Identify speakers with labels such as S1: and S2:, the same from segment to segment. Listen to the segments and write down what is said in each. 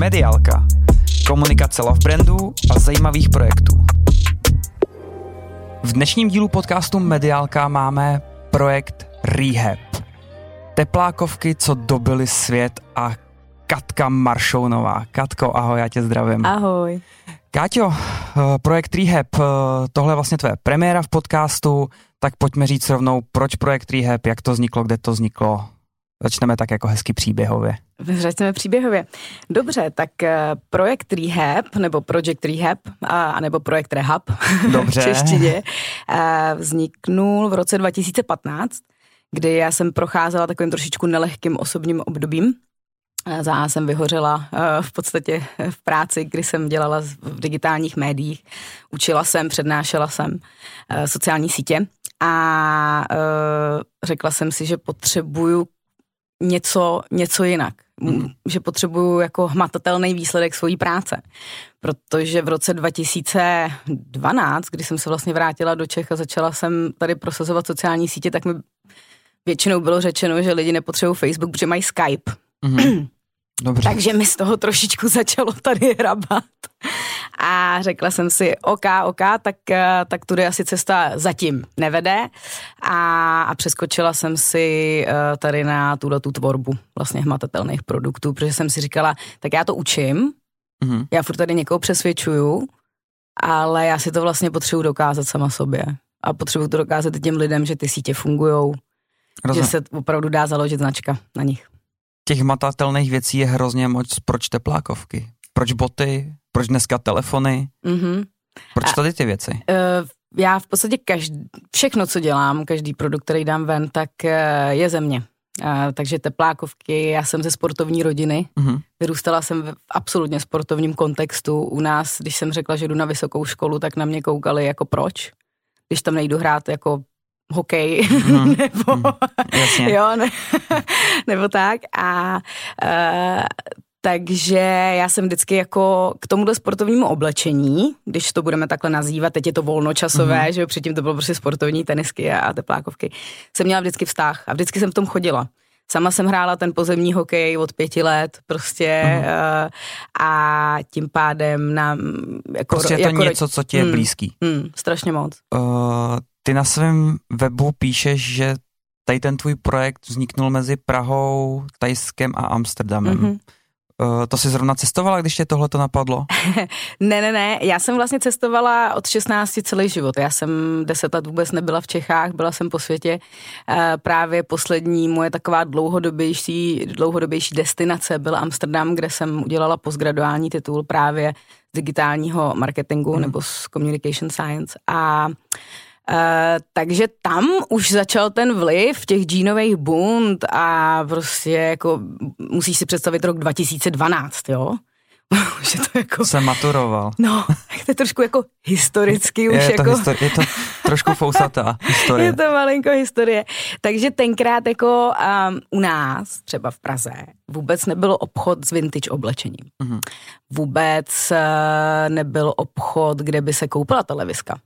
S1: Mediálka. Komunikace love brandů a zajímavých projektů. V dnešním dílu podcastu Mediálka máme projekt Rehab. Teplákovky, co dobily svět a Katka Maršounová. Katko, ahoj, já tě zdravím.
S2: Ahoj.
S1: Káťo, eh, projekt Rehab, eh, tohle je vlastně tvoje premiéra v podcastu, tak pojďme říct rovnou, proč projekt Rehab, jak to vzniklo, kde to vzniklo. Začneme tak jako hezky příběhově.
S2: Začneme příběhově. Dobře, tak eh, projekt Rehab, nebo Project Rehab, a, nebo projekt Rehab
S1: Dobře.
S2: v češtině, vzniknul v roce 2015, kdy já jsem procházela takovým trošičku nelehkým osobním obdobím. Za jsem vyhořela v podstatě v práci, kdy jsem dělala v digitálních médiích. Učila jsem, přednášela jsem sociální sítě a řekla jsem si, že potřebuju něco, něco jinak. Mm. Že potřebuju jako hmatatelný výsledek svojí práce. Protože v roce 2012, kdy jsem se vlastně vrátila do Čech a začala jsem tady prosazovat sociální sítě, tak mi většinou bylo řečeno, že lidi nepotřebují Facebook, protože mají Skype. Mm.
S1: Dobře.
S2: Takže mi z toho trošičku začalo tady hrabat. A řekla jsem si, OK, OK, tak, tak tudy asi cesta zatím nevede. A, a přeskočila jsem si eh, tady na tuhle tu tvorbu vlastně hmatatelných produktů, protože jsem si říkala, tak já to učím, mm-hmm. já furt tady někoho přesvědčuju, ale já si to vlastně potřebuji dokázat sama sobě. A potřebuji to dokázat těm lidem, že ty sítě fungují, že se opravdu dá založit značka na nich
S1: těch matatelných věcí je hrozně moc. Proč teplákovky? Proč boty? Proč dneska telefony? Mm-hmm. Proč tady ty věci? Uh,
S2: já v podstatě každý, všechno, co dělám, každý produkt, který dám ven, tak uh, je ze mě. Uh, takže teplákovky, já jsem ze sportovní rodiny, mm-hmm. vyrůstala jsem v absolutně sportovním kontextu. U nás, když jsem řekla, že jdu na vysokou školu, tak na mě koukali jako proč, když tam nejdu hrát jako hokej, mm. nebo,
S1: mm,
S2: jo, ne, nebo tak. A uh, takže já jsem vždycky jako k tomuhle sportovnímu oblečení, když to budeme takhle nazývat, teď je to volnočasové, mm. že jo, předtím to bylo prostě sportovní tenisky a, teplákovky, jsem měla vždycky vztah a vždycky jsem v tom chodila. Sama jsem hrála ten pozemní hokej od pěti let prostě uh, a tím pádem nám
S1: jako... Prostě je to jako, něco, co ti je hmm, blízký.
S2: Hmm, strašně moc.
S1: Uh, ty na svém webu píšeš, že tady ten tvůj projekt vzniknul mezi Prahou, Tajskem a Amsterdamem. Mm-hmm. Uh, to jsi zrovna cestovala, když tě tohle to napadlo?
S2: ne, ne, ne, já jsem vlastně cestovala od 16 celý život. Já jsem 10 let vůbec nebyla v Čechách, byla jsem po světě. Uh, právě poslední moje taková dlouhodobější, dlouhodobější destinace byl Amsterdam, kde jsem udělala postgraduální titul právě z digitálního marketingu mm. nebo z communication science. A Uh, takže tam už začal ten vliv těch džínových bund a prostě jako musíš si představit rok 2012, jo?
S1: že to jako... Jsem maturoval.
S2: No, to je trošku jako historicky už
S1: je
S2: jako...
S1: To histori- je to trošku fousatá historie.
S2: je to malinko historie. Takže tenkrát jako um, u nás, třeba v Praze, vůbec nebyl obchod s vintage oblečením. Mm-hmm. Vůbec uh, nebyl obchod, kde by se koupila televiska.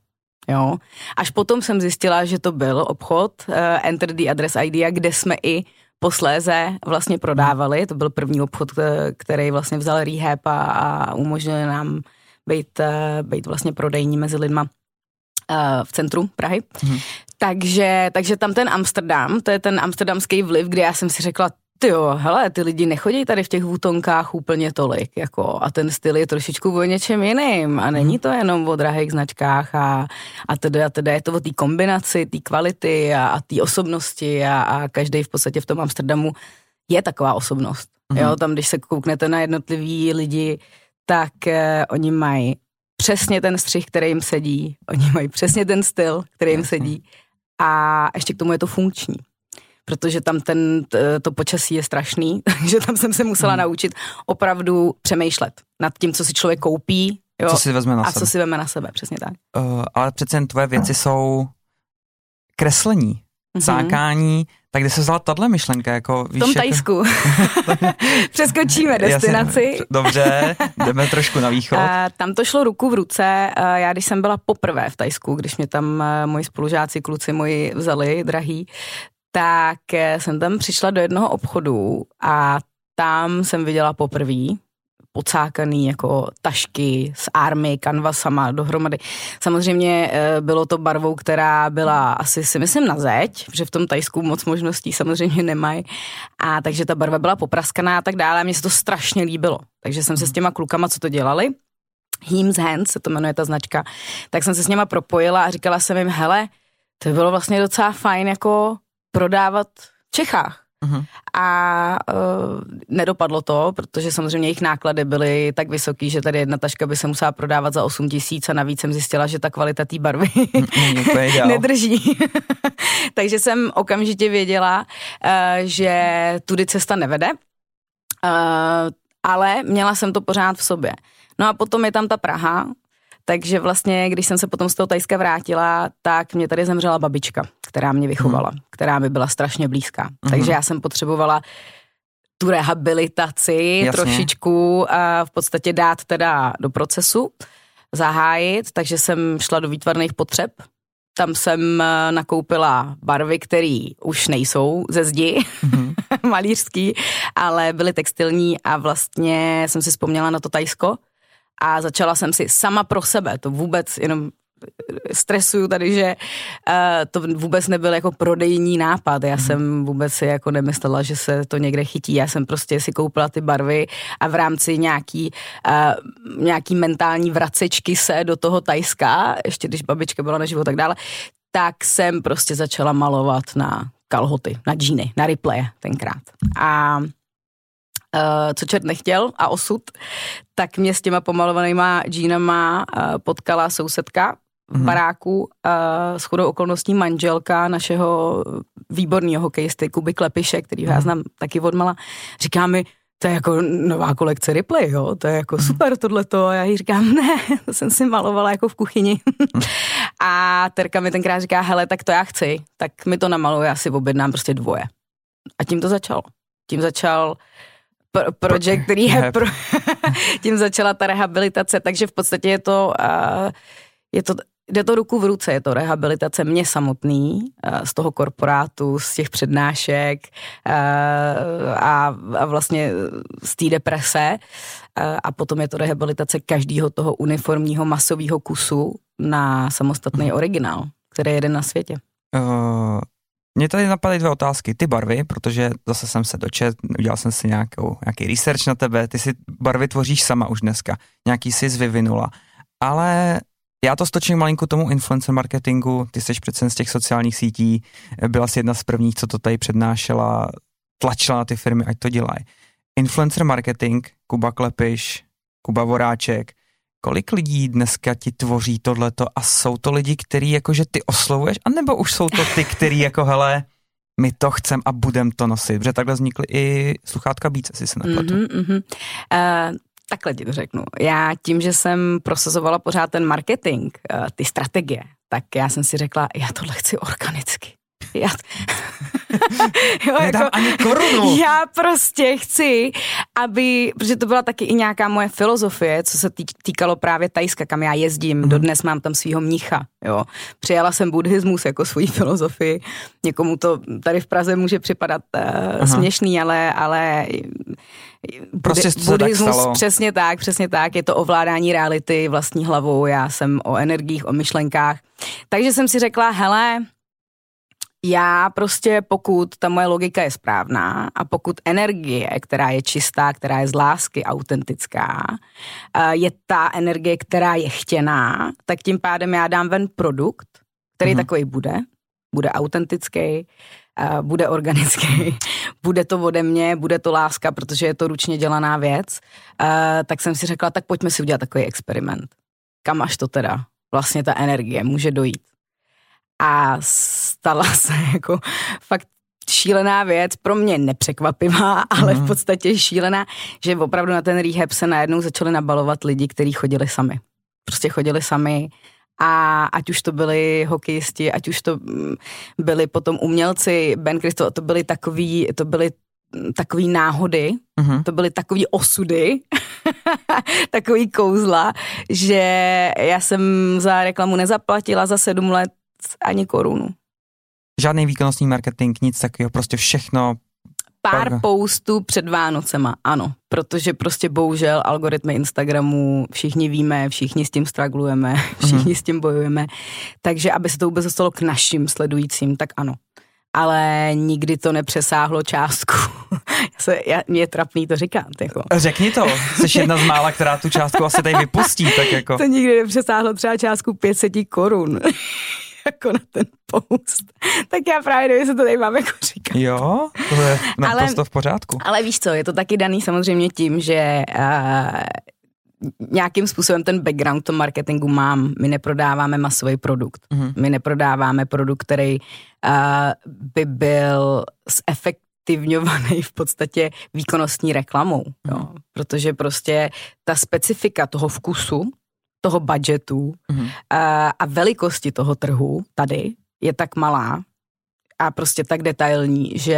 S2: Jo. Až potom jsem zjistila, že to byl obchod uh, Enter the Address Idea, kde jsme i posléze vlastně prodávali. To byl první obchod, eh, který vlastně vzal rehab a, a umožnil nám být, uh, být vlastně prodejní mezi lidma uh, v centru Prahy. Hmm. Takže, takže tam ten Amsterdam, to je ten amsterdamský vliv, kde já jsem si řekla, ty jo, hele, ty lidi nechodí tady v těch vůtonkách úplně tolik, jako, a ten styl je trošičku o něčem jiným a není to jenom o drahých značkách a, a teda, a teda je to o té kombinaci, té kvality a, a té osobnosti a, a každý v podstatě v tom Amsterdamu je taková osobnost. Mm-hmm. Jo, tam když se kouknete na jednotlivý lidi, tak eh, oni mají přesně ten střih, který jim sedí, oni mají přesně ten styl, který jim sedí. A ještě k tomu je to funkční protože tam ten, to počasí je strašný, takže tam jsem se musela hmm. naučit opravdu přemýšlet nad tím, co si člověk koupí
S1: jo, co si vezme na
S2: a
S1: sebe.
S2: co si vezme na sebe, přesně tak.
S1: Uh, ale přece jen tvoje věci jsou kreslení, mm-hmm. cákání, tak kde se vzala tahle myšlenka? Jako,
S2: víš, v tom jako... Tajsku. Přeskočíme destinaci.
S1: Jasně, dobře, jdeme trošku na východ. Uh,
S2: tam to šlo ruku v ruce. Uh, já když jsem byla poprvé v Tajsku, když mě tam moji spolužáci, kluci moji vzali, drahý, tak eh, jsem tam přišla do jednoho obchodu a tam jsem viděla poprvé pocákaný jako tašky s army, kanvasama dohromady. Samozřejmě eh, bylo to barvou, která byla asi si myslím na zeď, že v tom Tajsku moc možností samozřejmě nemají. A takže ta barva byla popraskaná a tak dále a mně se to strašně líbilo. Takže jsem se s těma klukama, co to dělali, Heams Hands se to jmenuje ta značka, tak jsem se s něma propojila a říkala jsem jim, hele, to by bylo vlastně docela fajn jako prodávat v Čechách. Uh-huh. A uh, nedopadlo to, protože samozřejmě jejich náklady byly tak vysoký, že tady jedna taška by se musela prodávat za 8 tisíc a navíc jsem zjistila, že ta kvalita té barvy nedrží. Takže jsem okamžitě věděla, uh, že tudy cesta nevede, uh, ale měla jsem to pořád v sobě. No a potom je tam ta Praha, takže vlastně, když jsem se potom z toho Tajska vrátila, tak mě tady zemřela babička, která mě vychovala, hmm. která mi byla strašně blízká. Hmm. Takže já jsem potřebovala tu rehabilitaci Jasně. trošičku a v podstatě dát teda do procesu, zahájit, takže jsem šla do výtvarných potřeb, tam jsem eh, nakoupila barvy, které už nejsou ze zdi, mm-hmm. malířský, ale byly textilní a vlastně jsem si vzpomněla na to Tajsko, a začala jsem si sama pro sebe, to vůbec jenom stresuju tady, že uh, to vůbec nebyl jako prodejní nápad. Já hmm. jsem vůbec si jako nemyslela, že se to někde chytí. Já jsem prostě si koupila ty barvy a v rámci nějaký, uh, nějaký mentální vracečky se do toho Tajska, ještě když babička byla naživo tak dále, tak jsem prostě začala malovat na kalhoty, na džíny, na replaye tenkrát. A uh, co čert nechtěl a osud, tak mě s těma pomalovanýma džínama uh, potkala sousedka v mm-hmm. baráku, uh, s chodou okolností manželka našeho výborného hokejisty Kuby Klepiše, který mm-hmm. já znám taky odmala. Říká mi, to je jako nová kolekce Ripley, jo, to je jako mm-hmm. super tohleto. A já jí říkám, ne, to jsem si malovala jako v kuchyni. Mm-hmm. a Terka mi tenkrát říká, hele, tak to já chci, tak mi to namaluje, já si objednám prostě dvoje. A tím to začalo. Tím začal pro, project rehab, pro, tím začala ta rehabilitace, takže v podstatě je to, je to jde to ruku v ruce, je to rehabilitace mě samotný, z toho korporátu, z těch přednášek a, a vlastně z té deprese a potom je to rehabilitace každého toho uniformního masového kusu na samostatný mhm. originál, který je jeden na světě. Uh,
S1: mě tady napadají dvě otázky. Ty barvy, protože zase jsem se dočet, udělal jsem si nějakou, nějaký research na tebe, ty si barvy tvoříš sama už dneska, nějaký jsi vyvinula, ale já to stočím malinko tomu influencer marketingu, ty jsi přece z těch sociálních sítí, byla jsi jedna z prvních, co to tady přednášela, tlačila na ty firmy, ať to dělají. Influencer marketing, Kuba Klepiš, Kuba Voráček, kolik lidí dneska ti tvoří tohleto a jsou to lidi, který jakože ty oslovuješ, anebo už jsou to ty, který jako hele, my to chcem a budem to nosit, protože takhle vznikly i sluchátka Beats, si se nepletu. Mm-hmm, mm-hmm.
S2: Uh, takhle ti to řeknu. Já tím, že jsem prosazovala pořád ten marketing, uh, ty strategie, tak já jsem si řekla, já tohle chci organicky. Já,
S1: jo, Nedám jako, ani korunu.
S2: Já prostě chci, aby, protože to byla taky i nějaká moje filozofie, co se tý, týkalo právě Tajska, kam já jezdím, mm. dodnes mám tam svého mnicha, jo. Přijala jsem buddhismus jako svoji filozofii, někomu to tady v Praze může připadat uh, směšný, ale, ale
S1: Prostě buddhismus, tak
S2: přesně tak, přesně tak, je to ovládání reality vlastní hlavou, já jsem o energiích, o myšlenkách, takže jsem si řekla, hele, já prostě, pokud ta moje logika je správná a pokud energie, která je čistá, která je z lásky, autentická, eh, je ta energie, která je chtěná, tak tím pádem já dám ven produkt, který mm-hmm. takový bude, bude autentický, eh, bude organický, bude to ode mě, bude to láska, protože je to ručně dělaná věc, eh, tak jsem si řekla, tak pojďme si udělat takový experiment. Kam až to teda vlastně ta energie může dojít a stala se jako fakt šílená věc, pro mě nepřekvapivá, ale mm. v mhm. podstatě šílená, že opravdu na ten rehab se najednou začali nabalovat lidi, kteří chodili sami. Prostě chodili sami a ať už to byli hokejisti, ať už to mm, byli potom umělci, Ben Kristo, to byly takový, to byly takový náhody, mm-hmm. to byly takový osudy, takový kouzla, že já jsem za reklamu nezaplatila za sedm let ani korunu.
S1: Žádný výkonnostní marketing, nic takového, prostě všechno
S2: pár
S1: Pak-
S2: postů před Vánocema, ano, protože prostě bohužel algoritmy Instagramu, všichni víme, všichni s tím stragglujeme, všichni s tím bojujeme, takže aby se to vůbec dostalo k našim sledujícím, tak ano. Ale nikdy to nepřesáhlo částku. Já se, já, mě je trapný to říkat. Jako.
S1: Řekni to, jsi jedna z mála, která tu částku asi tady vypustí, tak jako.
S2: To nikdy nepřesáhlo třeba částku 500 korun. jako na ten post. Tak já právě nevím, jestli to tady mám jako říkat.
S1: Jo, to je naprosto
S2: Ale-
S1: v pořádku.
S2: Ale víš co, je to taky daný samozřejmě tím, že uh, nějakým způsobem ten background v tom marketingu mám. My neprodáváme masový produkt.
S1: Mhm.
S2: My neprodáváme produkt, který uh, by byl zefektivňovaný v podstatě výkonnostní reklamou. Jo? Protože prostě ta specifika toho vkusu, toho budgetu
S1: Mhm.
S2: a, a velikosti toho trhu tady je tak malá a prostě tak detailní, že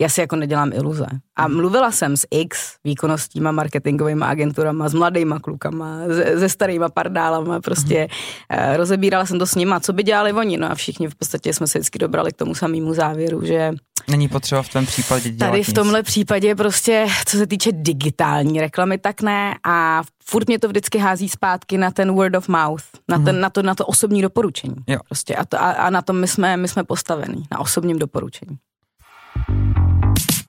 S2: já si jako nedělám iluze. A mluvila jsem s X výkonnostníma marketingovými agenturama, s mladýma klukama, se, se starýma pardálama, prostě eh, rozebírala jsem to s nima, co by dělali oni, no a všichni v podstatě jsme se vždycky dobrali k tomu samému závěru, že
S1: Není potřeba v tom případě dělat
S2: Tady v
S1: nic.
S2: tomhle případě prostě, co se týče digitální reklamy, tak ne a furt mě to vždycky hází zpátky na ten word of mouth, na, ten, na, to, na to osobní doporučení.
S1: Jo.
S2: Prostě a, to, a, a na tom my jsme, my jsme postavení, na osobním doporučení.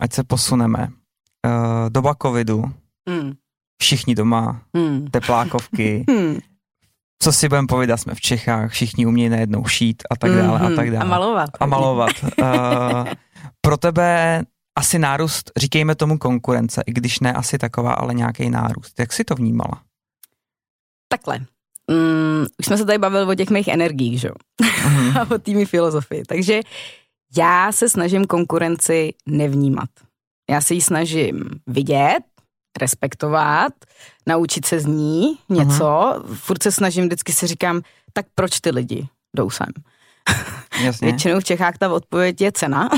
S1: ať se posuneme. Uh, doba covidu,
S2: Hmm.
S1: všichni doma,
S2: Hmm.
S1: teplákovky,
S2: Hmm.
S1: co si budeme povídat, jsme v Čechách, všichni umějí najednou šít a tak dále a
S2: Mhm.
S1: tak dále.
S2: A malovat.
S1: A malovat. Uh, pro tebe asi nárůst, říkejme tomu konkurence, i když ne asi taková, ale nějaký nárůst. Jak jsi to vnímala?
S2: Takhle. Mm, už jsme se tady bavili o těch mých energiích, že jo?
S1: Mhm.
S2: a o tými filozofii. Takže já se snažím konkurenci nevnímat. Já se ji snažím vidět, respektovat, naučit se z ní něco. Furt se snažím, vždycky si říkám, tak proč ty lidi jdou sem?
S1: Jasně,
S2: Většinou v Čechách ta odpověď je cena,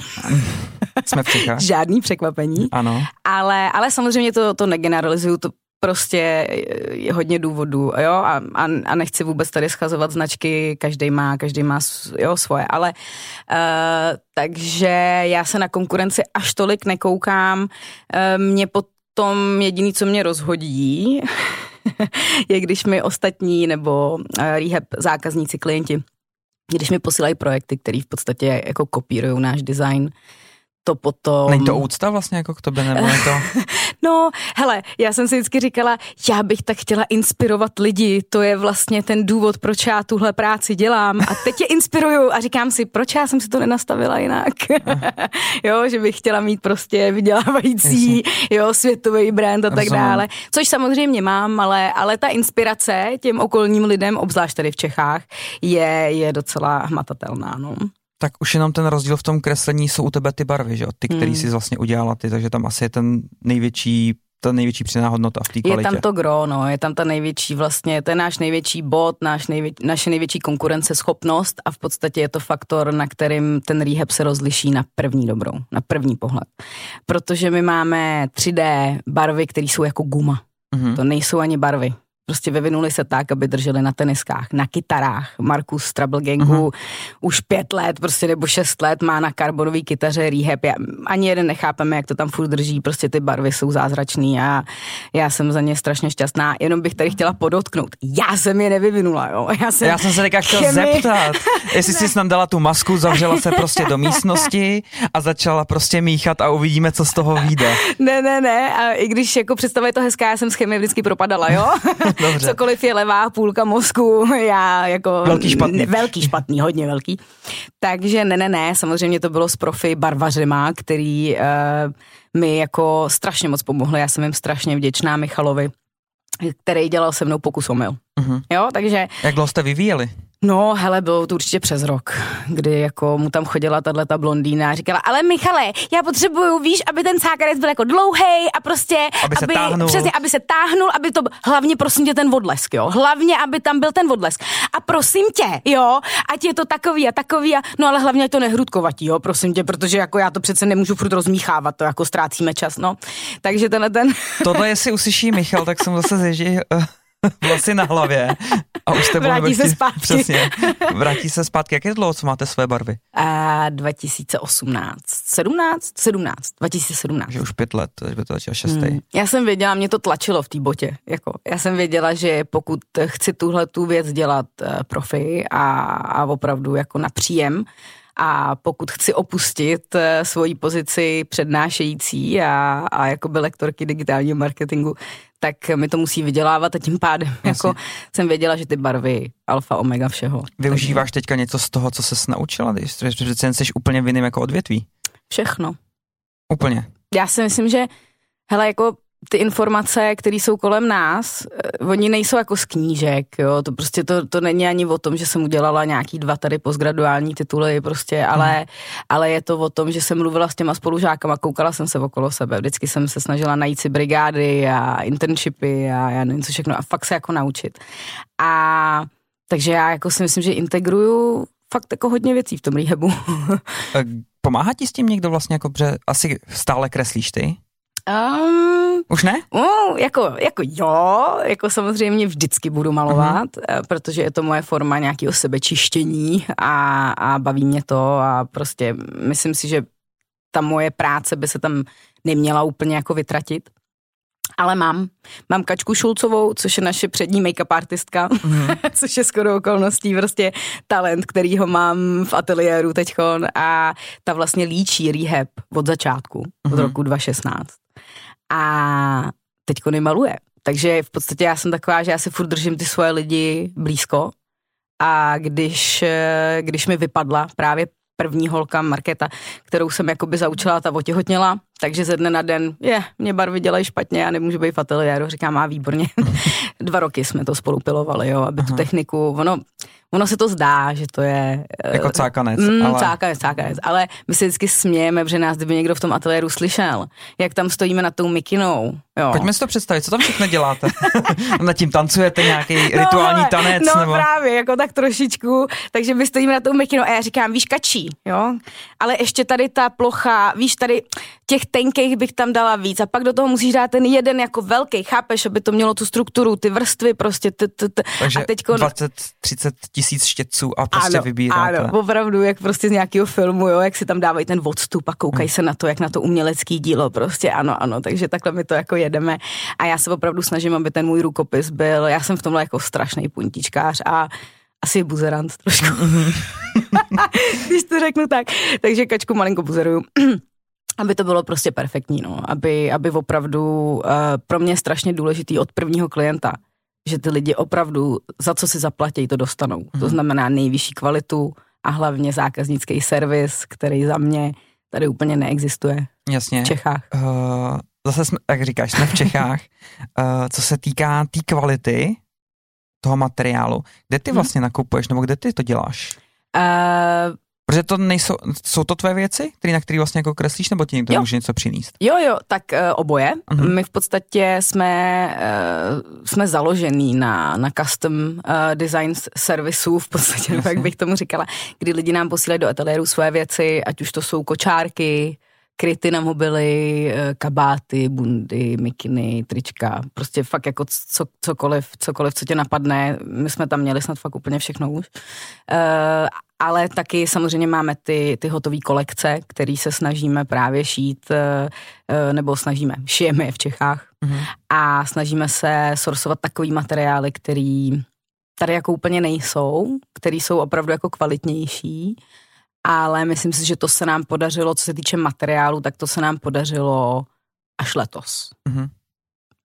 S1: jsme v Čechách.
S2: žádný překvapení,
S1: Ano.
S2: ale, ale samozřejmě to, to negeneralizuju, to prostě je hodně důvodů, jo, a, a, a nechci vůbec tady schazovat značky, každý má, každý má jo, svoje, ale uh, takže já se na konkurenci až tolik nekoukám, uh, mě potom jediný, co mě rozhodí, je když mi ostatní nebo uh, rehab zákazníci, klienti, když mi posílají projekty, které v podstatě jako kopírují náš design, to potom...
S1: Není to úcta vlastně jako k tobě, nebo je to...
S2: No, hele, já jsem si vždycky říkala, já bych tak chtěla inspirovat lidi, to je vlastně ten důvod, proč já tuhle práci dělám a teď je inspiruju a říkám si, proč já jsem si to nenastavila jinak. jo, že bych chtěla mít prostě vydělávající, jo, světový brand a tak
S1: Rozumím.
S2: dále, což samozřejmě mám, ale, ale ta inspirace těm okolním lidem, obzvlášť tady v Čechách, je, je docela hmatatelná, no.
S1: Tak už jenom ten rozdíl v tom kreslení jsou u tebe ty barvy, že jo? Ty, který
S2: Hmm.
S1: jsi vlastně udělala ty, takže tam asi je ten největší, ta největší přidaná hodnota v té
S2: Je
S1: kvalitě.
S2: tam to gro, no, je tam ta největší vlastně, to je náš největší bod, náš nejvě, naše největší konkurenceschopnost a v podstatě je to faktor, na kterým ten rehab se rozliší na první dobrou, na první pohled. Protože my máme 3D barvy, které jsou jako guma.
S1: Mhm.
S2: To nejsou ani barvy. Prostě vyvinuli se tak, aby drželi na teniskách, na kytarách. Markus z Trouble Gangu
S1: Mhm.
S2: už pět let, prostě nebo šest let má na karbonové kytaře rehab. Já, ani jeden nechápeme, jak to tam furt drží, prostě ty barvy jsou zázračný a já jsem za ně strašně šťastná. Jenom bych tady chtěla podotknout, já jsem je nevyvinula, jo. Já jsem,
S1: Já jsem se teďka chtěl
S2: chemii-
S1: zeptat, jestli jsi snad dala tu masku, zavřela se prostě do místnosti a začala prostě míchat a uvidíme, co z toho vyjde.
S2: Ne, ne, ne, a i když jako představa je to hezká, já jsem z chemie vždycky propadala, jo?
S1: Dobře.
S2: Cokoliv je levá půlka mozku, já jako...
S1: Velký špatný.
S2: Velký špatný, hodně velký. Takže ne, ne, ne, samozřejmě to bylo z profi barvařema, který uh, mi jako strašně moc pomohli, já jsem jim strašně vděčná Michalovi, který dělal se mnou pokus omyl.
S1: Mhm.
S2: Jo, takže
S1: Jak dlouho jste vyvíjeli?
S2: No, hele, bylo to určitě přes rok, kdy jako mu tam chodila tahle ta blondýna a říkala, ale Michale, já potřebuju, víš, aby ten cákarec byl jako dlouhý a prostě,
S1: aby se táhnul.
S2: Přesně, aby se táhnul, aby to, hlavně prosím tě ten odlesk, jo, hlavně, aby tam byl ten odlesk. A prosím tě, jo, ať je to takový a takový a, no ale hlavně je to nehrudkovatý, jo, prosím tě, protože jako já to přece nemůžu furt rozmíchávat, to jako ztrácíme čas, no. Takže tenhle ten...
S1: Tohle, jestli uslyší Michal, tak jsem zase zježí vlasy na hlavě a už tebou
S2: Vrátí se zpátky.
S1: Přesně, vrátí se zpátky. Jak je dlouho, co máte své barvy?
S2: A 2018, 17, 17, 2017.
S1: Že už pět let, že by to začal šestý. Hmm.
S2: Já jsem věděla, mě to tlačilo v té botě. Jako, já jsem věděla, že pokud chci tuhle tu věc dělat uh, profi a, a opravdu jako na příjem, a pokud chci opustit uh, svoji pozici přednášející a, a jako by lektorky digitálního marketingu, tak mi to musí vydělávat a tím pádem Jasně. jako jsem věděla, že ty barvy alfa, omega všeho.
S1: Využíváš teďka něco z toho, co ses naučila, když přece jen jsi úplně v jiném jako odvětví?
S2: Všechno.
S1: Úplně.
S2: Já si myslím, že hele, jako ty informace, které jsou kolem nás, eh, oni nejsou jako z knížek, jo, to prostě to, to není ani o tom, že jsem udělala nějaký dva tady postgraduální tituly prostě, ale, hmm. ale je to o tom, že jsem mluvila s těma spolužákama, koukala jsem se okolo sebe, vždycky jsem se snažila najít si brigády a internshipy a já nevím co všechno a fakt se jako naučit. A takže já jako si myslím, že integruju fakt jako hodně věcí v tom rehabu.
S1: Pomáhá ti s tím někdo vlastně, jako, že asi stále kreslíš ty?
S2: Um,
S1: Už ne?
S2: Uh, jako, jako jo, jako samozřejmě vždycky budu malovat, uh-huh. protože je to moje forma nějakého sebečištění a, a baví mě to a prostě myslím si, že ta moje práce by se tam neměla úplně jako vytratit. Ale mám. Mám Kačku Šulcovou, což je naše přední make-up artistka, mm. což je skoro okolností prostě talent, který ho mám v ateliéru teďkon a ta vlastně líčí rehab od začátku, mm. od mhm. roku 2016 a teďko nemaluje. Takže v podstatě já jsem taková, že já si furt držím ty svoje lidi blízko a když, eh, když mi vypadla právě první holka Marketa, kterou jsem jakoby zaučila, ta otěhotněla, takže ze dne na den, je, mě barvy dělají špatně, já nemůžu být v ateliéru, říkám, má výborně. Dva roky jsme to spolu pilovali, jo, aby Aha. tu techniku, ono, ono se to zdá, že to je...
S1: Jako eh, cákanec.
S2: Mm, ale... Cákanec, cákanec, ale my se vždycky smějeme, protože nás kdyby někdo v tom ateliéru slyšel, jak tam stojíme nad tou mikinou. Jo.
S1: Pojďme si to představit, co tam všechno děláte? nad tím tancujete nějaký no, rituální tanec?
S2: No
S1: nebo...
S2: právě, jako tak trošičku, takže my stojíme nad tou mikinou a já říkám, víš kačí, jo, ale ještě tady ta plocha, víš tady těch tenkých bych tam dala víc a pak do toho musíš dát ten jeden jako velký, chápeš, aby to mělo tu strukturu, ty vrstvy prostě. T, t, t.
S1: Takže a teďko... 20-30 tisíc štětců a prostě ano, vybíráte.
S2: Ano, opravdu, jak prostě z nějakého filmu, jo, jak si tam dávají ten odstup a koukají hmm. se na to, jak na to umělecký dílo, prostě ano, ano, takže takhle mi to jako jedeme a já se opravdu snažím, aby ten můj rukopis byl, já jsem v tomhle jako strašný puntičkář a asi buzerant trošku. Když to řeknu tak. Takže kačku malinko buzeruju aby to bylo prostě perfektní, no. aby, aby opravdu uh, pro mě strašně důležitý od prvního klienta, že ty lidi opravdu za co si zaplatí, to dostanou. Mm. To mhm. znamená nejvyšší kvalitu a hlavně zákaznický servis, který za mě tady úplně neexistuje
S1: Jasně.
S2: v Čechách. Uh,
S1: zase jsme, jak říkáš, jsme v Čechách. uh, co se týká té tý kvality toho materiálu, kde ty mhm. vlastně hmm. nakupuješ, nebo kde ty to děláš? Uh, Protože to nejsou, jsou to tvé věci, který, na který vlastně jako kreslíš, nebo ti někdo jo. může něco přinést?
S2: Jo, jo, tak uh, oboje. Uh-huh. My v podstatě jsme, uh, jsme založený na, na custom uh, design servisů, v podstatě, jak bych tomu říkala, kdy lidi nám posílají do ateliéru své věci, ať už to jsou kočárky, kryty na mobily, kabáty, bundy, mikiny, trička, prostě fakt jako co, cokoliv, cokoliv, co tě napadne. My jsme tam měli snad fakt úplně všechno už. Uh, ale taky samozřejmě máme ty, ty hotové kolekce, které se snažíme právě šít, eh, eh, nebo snažíme, šijeme je v Čechách mm-hmm. a snažíme se sourcovat takový materiály, který tady jako úplně nejsou, který jsou opravdu jako kvalitnější, ale myslím si, že to se nám podařilo, co se týče materiálu, tak to se nám podařilo až letos. Mm-hmm.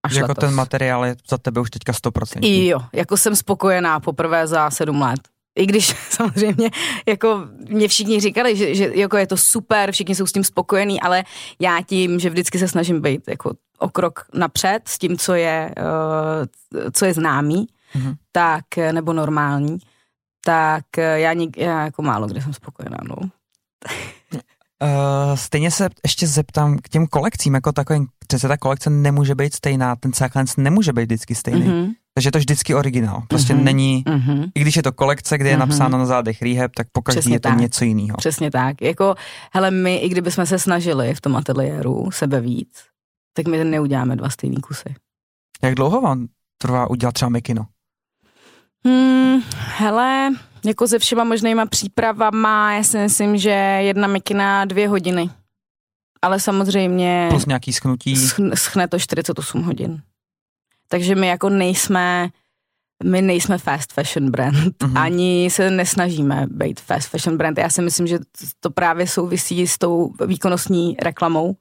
S1: Až jako letos. ten materiál je za tebe už teďka 100%.
S2: Jo, jako jsem spokojená poprvé za sedm let i když samozřejmě jako mě všichni říkali, že, že jako je to super, všichni jsou s tím spokojení, ale já tím, že vždycky se snažím být jako o krok napřed s tím, co je, uh, co je známý, mm-hmm. tak, nebo normální, tak eh, já, nik, já jako málo kde jsem spokojená, no.
S1: Uh, stejně se ještě zeptám k těm kolekcím, jako takovým, přece ta kolekce nemůže být stejná, ten záklenc nemůže být vždycky stejný. Mm-hmm. Takže je to vždycky originál. Prostě mm-hmm. není, mm-hmm. i když je to kolekce, kde je mm-hmm. napsáno na zádech rehab, tak po každý je to tak. něco jiného.
S2: Přesně tak. Jako, hele, my, i kdyby jsme se snažili v tom ateliéru sebe víc, tak my neuděláme dva stejný kusy.
S1: Jak dlouho vám trvá udělat třeba mikino?
S2: Hmm, hele, jako se všema možnýma přípravama, já si myslím, že jedna mikina dvě hodiny. Ale samozřejmě...
S1: Plus nějaký schnutí.
S2: Schne to 48 hodin. Takže my jako nejsme, my nejsme fast fashion brand, mm-hmm. ani se nesnažíme být fast fashion brand. Já si myslím, že to právě souvisí s tou výkonnostní reklamou, uh,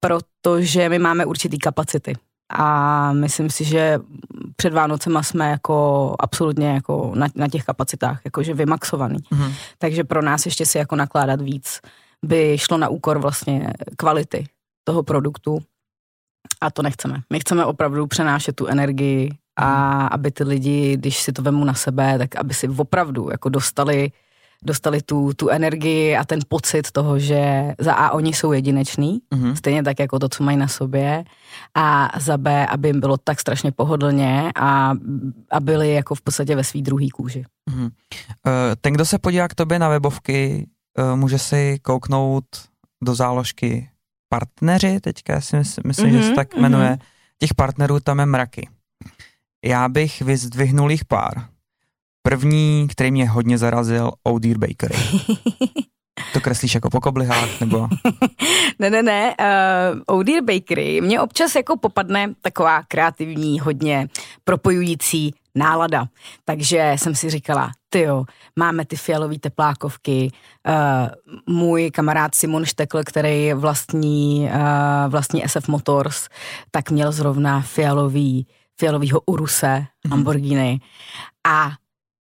S2: protože my máme určitý kapacity. A myslím si, že před Vánocema jsme jako absolutně jako na, na těch kapacitách, jakože vymaxovaný. Mm-hmm. Takže pro nás ještě si jako nakládat víc by šlo na úkor vlastně kvality toho produktu a to nechceme. My chceme opravdu přenášet tu energii a mhm. aby ty lidi, když si to vemu na sebe, tak aby si opravdu jako dostali dostali tu, tu energii a ten pocit toho, že za A oni jsou jedineční, mm-hmm. stejně tak jako to, co mají na sobě, a za B, aby jim bylo tak strašně pohodlně a, a byli jako v podstatě ve svý druhý kůži. Mm-hmm.
S1: Ten, kdo se podívá k tobě na webovky, eh, může si kouknout do záložky partneři, teďka si myslím, myslím mm-hmm, že se mhm, tak jmenuje. Mm-hmm. Těch partnerů tam je mraky. Já bych vyzdvihnul jich pár. První, který mě hodně zarazil, Oh Dear Bakery. To kreslíš jako po koblihách, nebo?
S2: ne, ne, ne. Uh, oh Dear Bakery. Mně občas jako popadne taková kreativní, hodně propojující nálada. Takže jsem si říkala, ty jo, máme ty fialové teplákovky. Uh, můj kamarád Simon Štekl, který vlastní, uh, vlastní SF Motors, tak měl zrovna fialový, fialovýho Uruse, mm-hmm. Lamborghini. A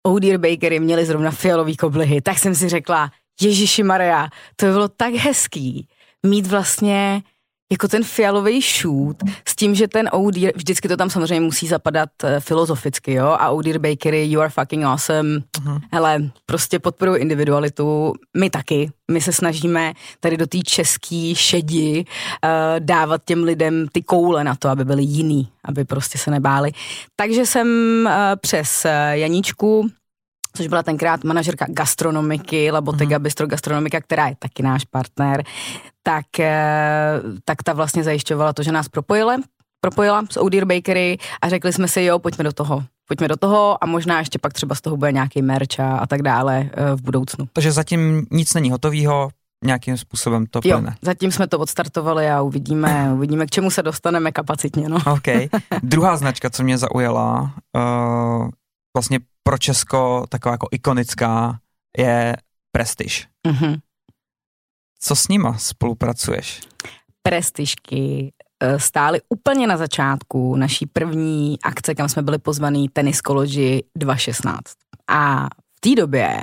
S2: Oh Dear Bakery měli zrovna fialový koblihy, tak jsem si řekla, Ježíši Maria, to by bylo tak hezký mít vlastně jako ten fialový shoot s tím, že ten Dear, vždycky to tam samozřejmě musí zapadat uh, filozoficky, jo, a Dear Bakery, you are fucking awesome, uh-huh. hele, prostě podporuji individualitu, my taky, my se snažíme tady do té české šedi uh, dávat těm lidem ty koule na to, aby byli jiný, aby prostě se nebáli. Takže jsem uh, přes uh, Janíčku což byla tenkrát manažerka gastronomiky, Labotega mm-hmm. Bistro Gastronomika, která je taky náš partner, tak, eh, tak ta vlastně zajišťovala to, že nás propojila, propojila s Odear Bakery a řekli jsme si, jo, pojďme do toho. Pojďme do toho a možná ještě pak třeba z toho bude nějaký merch a, a tak dále eh, v budoucnu.
S1: Takže zatím nic není hotového, nějakým způsobem to
S2: jo, zatím jsme to odstartovali a uvidíme, uvidíme, k čemu se dostaneme kapacitně. No.
S1: OK. Druhá značka, co mě zaujala, uh, vlastně pro Česko taková jako ikonická, je Prestiž. Mm-hmm. Co s nima spolupracuješ?
S2: Prestižky eh, stály úplně na začátku naší první akce, kam jsme byli pozvaný Tennis College 216. A v té době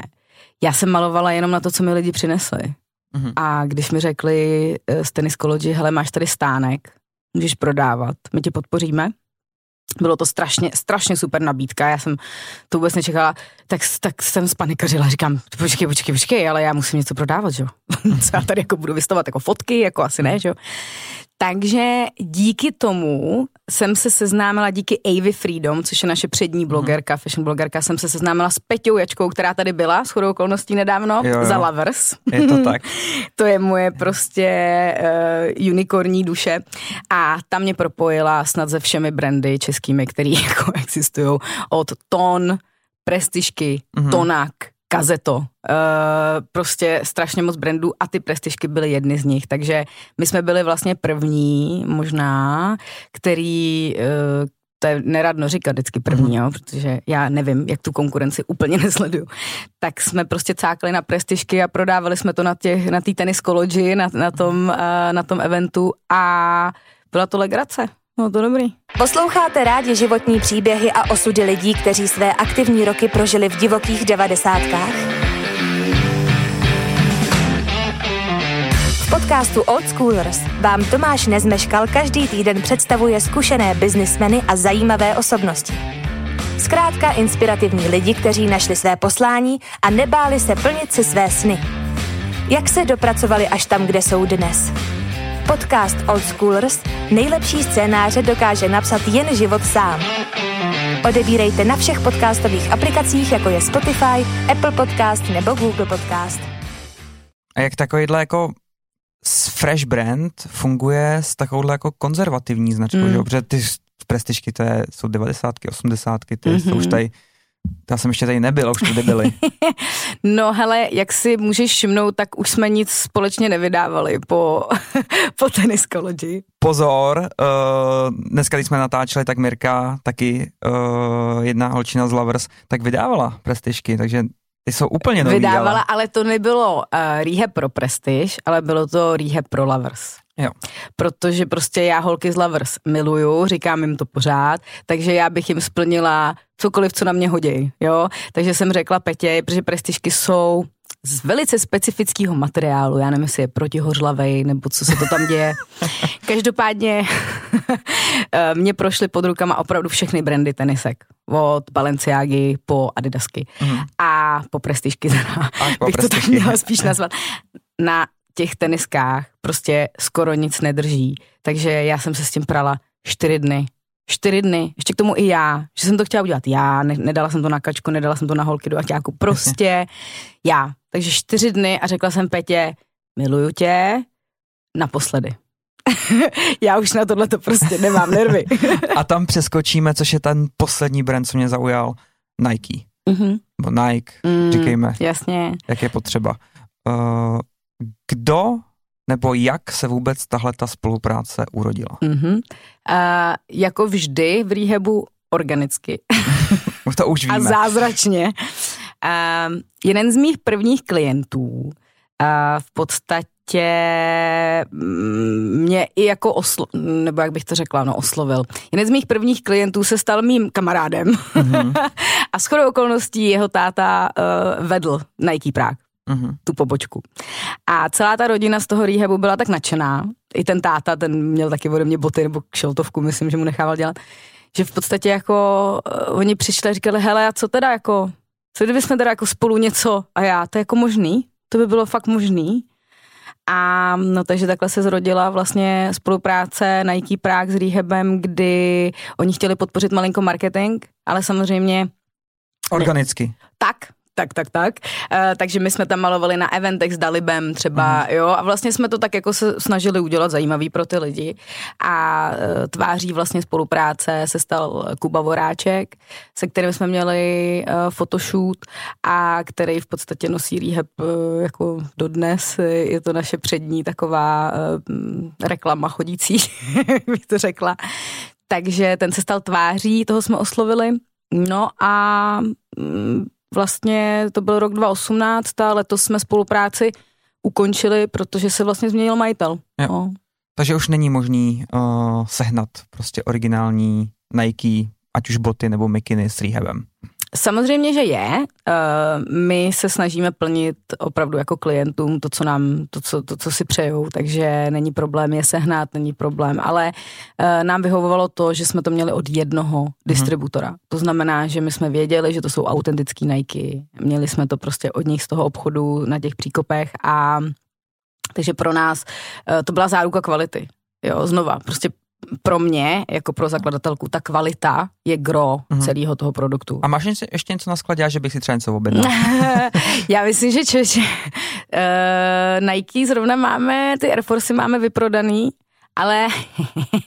S2: já jsem malovala jenom na to, co mi lidi přinesli. Mm-hmm. A když mi řekli eh, z Tennis College, hele, máš tady stánek, můžeš prodávat, my tě podpoříme, bylo to strašně, strašně super nabídka, já jsem to vůbec nečekala, tak, tak jsem spanikařila, říkám, počkej, počkej, počkej, ale já musím něco prodávat, že jo. Co já tady jako budu vystavovat jako fotky, jako asi ne, že jo. Takže díky tomu jsem se seznámila, díky Avy Freedom, což je naše přední mhm. blogerka, fashion blogerka, jsem se seznámila s Peťou Jačkou, která tady byla s chodou okolností nedávno, jo, jo. za Lovers.
S1: Je to tak.
S2: to je moje prostě uh, unikorní duše. A ta mě propojila snad se všemi brandy českými, které jako existují. Od Ton, Prestižky, mm-hmm. Tonak, Kazeto, uh, prostě strašně moc brandů a ty prestižky byly jedny z nich, takže my jsme byli vlastně první možná, který, uh, to je neradno říkat vždycky první, mm. jo, protože já nevím, jak tu konkurenci úplně nesleduju, tak jsme prostě cákli na prestižky a prodávali jsme to na těch, na té tenis college, na, na, tom, uh, na tom eventu a byla to legrace. No to dobrý.
S3: Posloucháte rádi životní příběhy a osudy lidí, kteří své aktivní roky prožili v divokých devadesátkách? V podcastu Old Schoolers vám Tomáš Nezmeškal každý týden představuje zkušené biznismeny a zajímavé osobnosti. Zkrátka inspirativní lidi, kteří našli své poslání a nebáli se plnit si své sny. Jak se dopracovali až tam, kde jsou dnes? Podcast Old Schoolers nejlepší scénáře dokáže napsat jen život sám. Odebírejte na všech podcastových aplikacích, jako je Spotify, Apple Podcast nebo Google Podcast.
S1: A jak takovýhle jako fresh brand funguje s takovouhle jako konzervativní značkou, mm. že? protože ty prestižky, to je, jsou 90, 80, ty mm-hmm. jsou už tady já jsem ještě tady nebyl, už tady byli.
S2: no hele, jak si můžeš všimnout, tak už jsme nic společně nevydávali po, po College.
S1: Pozor, uh, dneska, když jsme natáčeli, tak Mirka, taky uh, jedna holčina z Lovers, tak vydávala prestižky, takže ty jsou úplně nový.
S2: Vydávala, ale, ale to nebylo uh, rehab pro prestiž, ale bylo to rehab pro lovers.
S1: Jo.
S2: Protože prostě já holky z Lovers miluju, říkám jim to pořád, takže já bych jim splnila cokoliv, co na mě hodí, jo. Takže jsem řekla Petě, protože prestižky jsou z velice specifického materiálu, já nevím, jestli je protihořlavej, nebo co se to tam děje. Každopádně eh, mě prošly pod rukama opravdu všechny brandy tenisek. Od Balenciágy po Adidasky. Mm. A po prestižky, po bych prestižky. to tak měla spíš nazvat. Na těch teniskách prostě skoro nic nedrží. Takže já jsem se s tím prala čtyři dny. Čtyři dny, ještě k tomu i já, že jsem to chtěla udělat já, ne, nedala jsem to na kačku, nedala jsem to na holky do aťáku, prostě já. Takže čtyři dny a řekla jsem Petě, miluju tě, naposledy. já už na tohle to prostě nemám nervy.
S1: a tam přeskočíme, což je ten poslední brand, co mě zaujal, Nike. Mm-hmm. Nike, mm, říkejme.
S2: Jasně.
S1: Jak je potřeba. Uh, kdo nebo jak se vůbec tahle ta spolupráce urodila?
S2: Mm-hmm. Uh, jako vždy v rehabu organicky.
S1: to už víme.
S2: A zázračně. Uh, jeden z mých prvních klientů uh, v podstatě mm, mě i jako oslo, nebo jak bych to řekla, no oslovil. Jeden z mých prvních klientů se stal mým kamarádem mm-hmm. a shodou okolností jeho táta uh, vedl Nike Prague mm-hmm. tu pobočku. A celá ta rodina z toho rehabu byla tak nadšená, i ten táta, ten měl taky ode mě boty nebo kšeltovku, myslím, že mu nechával dělat, že v podstatě jako uh, oni přišli a říkali, hele, a co teda jako, co kdyby jsme teda jako spolu něco a já, to je jako možný? To by bylo fakt možný? A no takže takhle se zrodila vlastně spolupráce Nike Prague s Rehabem, kdy oni chtěli podpořit malinko marketing, ale samozřejmě
S1: Organicky.
S2: Tak, tak, tak, tak. Uh, takže my jsme tam malovali na eventech s Dalibem třeba, mm. jo, a vlastně jsme to tak jako se snažili udělat zajímavý pro ty lidi a uh, tváří vlastně spolupráce se stal Kuba Voráček, se kterým jsme měli uh, photoshoot a který v podstatě nosí rehab uh, jako dodnes, je to naše přední taková uh, reklama chodící, bych to řekla. Takže ten se stal tváří, toho jsme oslovili. No a mm, vlastně to byl rok 2018 a letos jsme spolupráci ukončili, protože se vlastně změnil majitel. Jo. No.
S1: Takže už není možný uh, sehnat prostě originální Nike, ať už boty nebo mikiny s rehabem.
S2: Samozřejmě, že je. Eh, my se snažíme plnit opravdu jako klientům to, co nám, to, co, to, co si přejou, takže není problém je sehnat, není problém, ale eh, nám vyhovovalo to, že jsme to měli od jednoho mm-hmm. distributora. To znamená, že my jsme věděli, že to jsou autentický Nike, měli jsme to prostě od nich z toho obchodu na těch příkopech a takže pro nás eh, to byla záruka kvality. Jo, znova, prostě pro mě, jako pro zakladatelku, ta kvalita je gro mm-hmm. celého toho produktu.
S1: A máš něco, ještě něco na skladě, že bych si třeba něco objednal?
S2: Já myslím, že čeče, uh, Nike zrovna máme, ty Air Force máme vyprodaný, ale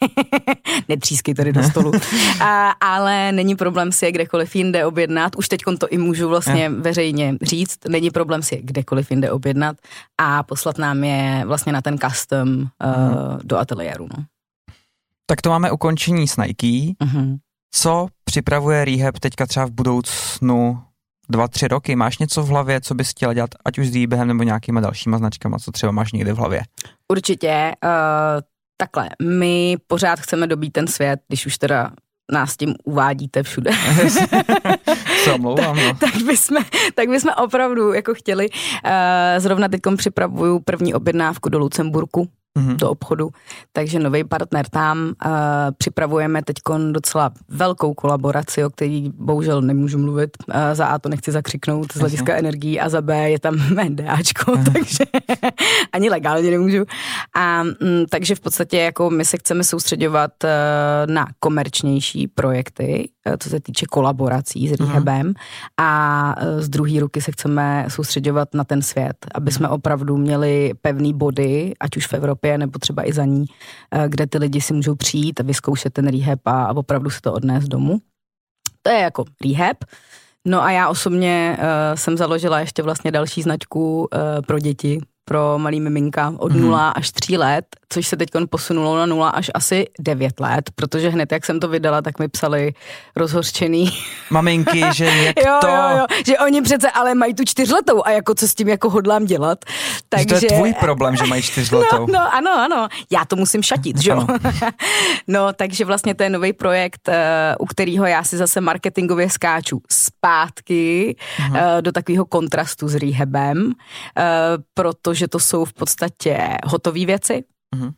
S2: netřískej tady do stolu, a, ale není problém si je kdekoliv jinde objednat, už teď to i můžu vlastně veřejně říct, není problém si je kdekoliv jinde objednat a poslat nám je vlastně na ten custom uh, do ateliéru. No.
S1: Tak to máme ukončení s Nike. Mm-hmm. Co připravuje Rehab teďka třeba v budoucnu dva, tři roky? Máš něco v hlavě, co bys chtěla dělat, ať už s Rehebem nebo nějakýma dalšíma značkama, co třeba máš někde v hlavě?
S2: Určitě. Uh, takhle, my pořád chceme dobít ten svět, když už teda nás tím uvádíte všude.
S1: Se omlouvám, no.
S2: tak, tak, bychom, tak bychom opravdu jako chtěli. Uh, zrovna teď připravuju první objednávku do Lucemburku mm-hmm. do obchodu, takže nový partner tam. Uh, připravujeme teď docela velkou kolaboraci, o který bohužel nemůžu mluvit. Uh, za A to nechci zakřiknout z hlediska energií a za B je tam mé DAčko, takže ani legálně nemůžu. A um, takže v podstatě jako my se chceme soustředovat uh, na komerčnější projekty, uh, co se týče kolaborací s mhm. rehabem a uh, z druhé ruky se chceme soustředovat na ten svět, aby jsme opravdu měli pevný body, ať už v Evropě nebo třeba i za ní, eh, kde ty lidi si můžou přijít a vyzkoušet ten rehab a, a opravdu se to odnést domů. To je jako rehab. No a já osobně uh, jsem založila ještě vlastně další značku uh, pro děti, pro malý miminka od mm. 0 až 3 let, což se teď posunulo na 0 až asi 9 let, protože hned jak jsem to vydala, tak mi psali rozhořčený.
S1: Maminky, že jak
S2: jo,
S1: to...
S2: Jo, jo, že oni přece ale mají tu čtyřletou a jako co s tím jako hodlám dělat.
S1: Takže... Že to je tvůj problém, že mají čtyřletou.
S2: No, no ano, ano, já to musím šatit, že jo. no, takže vlastně to je nový projekt, eh, u kterého já si zase marketingově skáču zpátky uh-huh. do takového kontrastu s rehabem, eh, protože že to jsou v podstatě hotové věci, Uh-huh.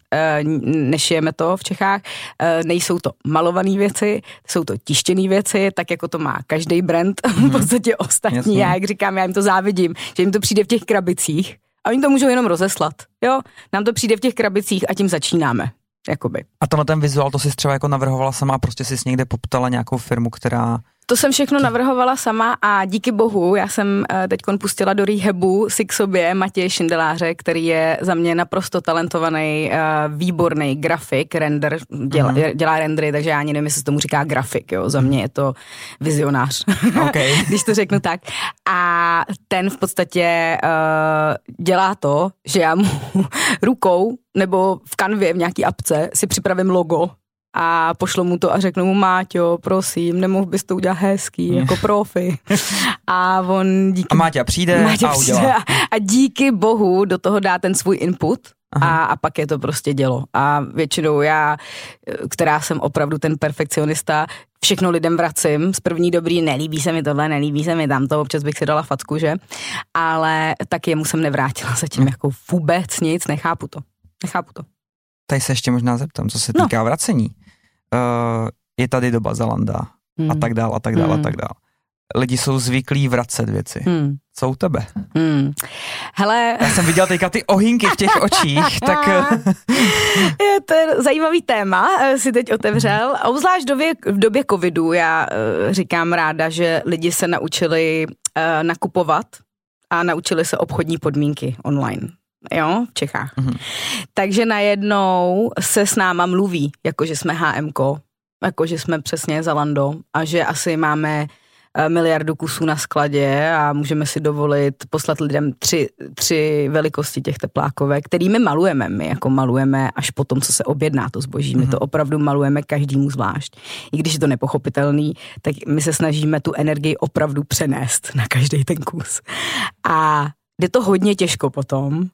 S2: Nešijeme to v Čechách, eh, nejsou to malované věci, jsou to tištěné věci, tak jako to má každý brand, uh-huh. v mhm. podstatě ostatní. Jasně. Já, jak říkám, já jim to závidím, že jim to přijde v těch krabicích a oni to můžou jenom rozeslat. Jo, nám to přijde v těch krabicích a tím začínáme. Jakoby.
S1: A tenhle ten vizuál, to si třeba jako navrhovala sama, prostě si někde poptala nějakou firmu, která
S2: to jsem všechno navrhovala sama a díky bohu, já jsem eh, teď pustila do rehabu si k sobě Matěje Šindeláře, který je za mě naprosto talentovaný, eh, výborný grafik, render, dělá, uh-huh. dělá rendery, takže já ani nevím, jestli se tomu říká grafik, jo, za mě je to vizionář, okay. když to řeknu tak. A ten v podstatě uh, dělá to, že já mu rukou nebo v kanvě v nějaký apce si připravím logo a pošlo mu to a řeknu mu, Máťo, prosím, nemohl bys to udělat hezký, jako profi. A on díky...
S1: A Máťa přijde Máťa a udělá. Přijde a,
S2: a díky bohu do toho dá ten svůj input, a, a pak je to prostě dělo. A většinou já, která jsem opravdu ten perfekcionista, všechno lidem vracím z první dobrý, nelíbí se mi tohle, nelíbí se mi tamto, občas bych si dala facku, že? Ale tak jemu jsem nevrátila zatím hmm. jako vůbec nic, nechápu to. Nechápu to.
S1: Tady se ještě možná zeptám, co se no. týká no. vracení uh, je tady doba Zalanda hmm. a tak dál a tak dál hmm. a tak dál. Lidi jsou zvyklí vracet věci. Hmm. Co u tebe? Hmm.
S2: Hele.
S1: Já jsem viděl teďka ty ohýnky v těch očích, tak...
S2: je to je zajímavý téma, eh, si teď otevřel. A obzvlášť v době, v době covidu já uh, říkám ráda, že lidi se naučili nakupovat a naučili se obchodní podmínky online jo, v Čechách. Mm-hmm. Takže najednou se s náma mluví, jako že jsme HMK, jako že jsme přesně Zalando a že asi máme eh, miliardu kusů na skladě a můžeme si dovolit poslat lidem tři, tři velikosti těch teplákovek, kterými malujeme. My jako malujeme až po tom, co se objedná to zboží. My to mhm. opravdu malujeme každému zvlášť. I když je to nepochopitelný, tak my se snažíme tu energii opravdu přenést na každý ten kus. A jde to hodně těžko potom,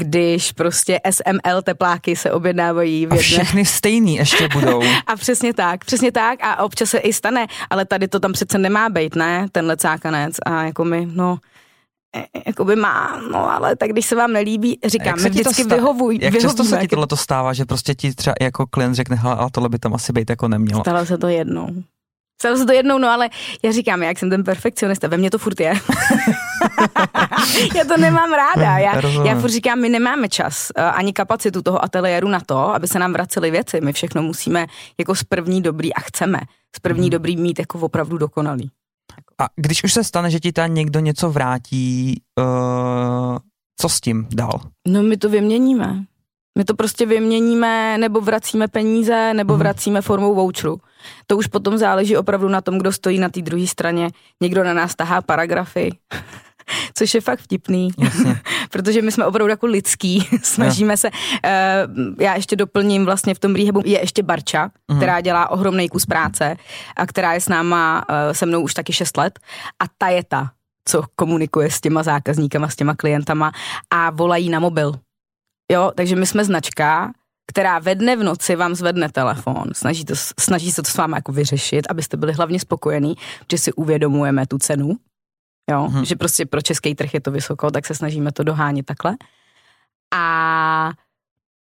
S2: když prostě SML tepláky se objednávají v jedné.
S1: A všechny stejný ještě budou.
S2: a přesně tak, přesně tak a občas se i stane, ale tady to tam přece nemá být, ne, tenhle cákanec a jako my, no, e, e, jakoby má, no ale tak když se vám nelíbí, říkám, my vždycky
S1: sta-
S2: vyhovuj,
S1: Jak často se ti tohle to stává, že prostě ti třeba jako klient řekne, ale tohle by tam asi být jako nemělo.
S2: Stalo se to jednou. Stalo se to jednou, no ale já říkám, jak jsem ten perfekcionista, ve mně to furt je. já to nemám ráda. Já, já furt říkám, my nemáme čas uh, ani kapacitu toho ateliéru na to, aby se nám vracely věci. My všechno musíme jako z první dobrý a chceme z první hmm. dobrý mít jako opravdu dokonalý.
S1: A když už se stane, že ti tam někdo něco vrátí, uh, co s tím dál?
S2: No my to vyměníme. My to prostě vyměníme, nebo vracíme peníze, nebo mm. vracíme formou voucheru. To už potom záleží opravdu na tom, kdo stojí na té druhé straně. Někdo na nás tahá paragrafy, což je fakt vtipný, protože my jsme opravdu jako lidský, snažíme ja. se. Uh, já ještě doplním vlastně v tom rehabu, je ještě Barča, mm. která dělá ohromný kus práce a která je s náma, uh, se mnou už taky 6 let a ta je ta, co komunikuje s těma zákazníkama, s těma klientama a volají na mobil Jo, takže my jsme značka, která ve dne v noci vám zvedne telefon, snaží, to, snaží se to s vámi jako vyřešit, abyste byli hlavně spokojení, že si uvědomujeme tu cenu, jo, hmm. že prostě pro český trh je to vysoko, tak se snažíme to dohánit takhle. A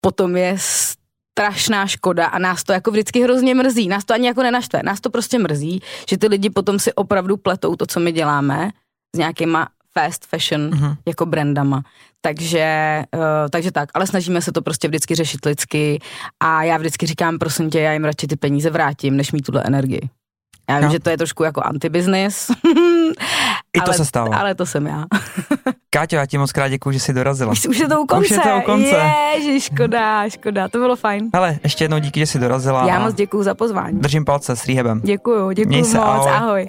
S2: potom je strašná škoda a nás to jako vždycky hrozně mrzí. Nás to ani jako nenaštve. Nás to prostě mrzí, že ty lidi potom si opravdu pletou to, co my děláme s nějakýma fast fashion uh-huh. jako brandama. Takže, uh, takže tak, ale snažíme se to prostě vždycky řešit lidsky a já vždycky říkám, prosím tě, já jim radši ty peníze vrátím, než mít tuhle energii. Já vím, no. že to je trošku jako antibiznis.
S1: I to
S2: ale,
S1: se stává.
S2: Ale to jsem já.
S1: Káťo, já ti moc krát děkuji, že jsi dorazila.
S2: Už, už je to u konce.
S1: Už je to u konce.
S2: Ježi, škoda, škoda, to bylo fajn.
S1: Ale ještě jednou díky, že jsi dorazila.
S2: Já moc děkuji za pozvání.
S1: Držím palce s Rýhebem.
S2: Děkuju, děkuji moc, ahoj. ahoj.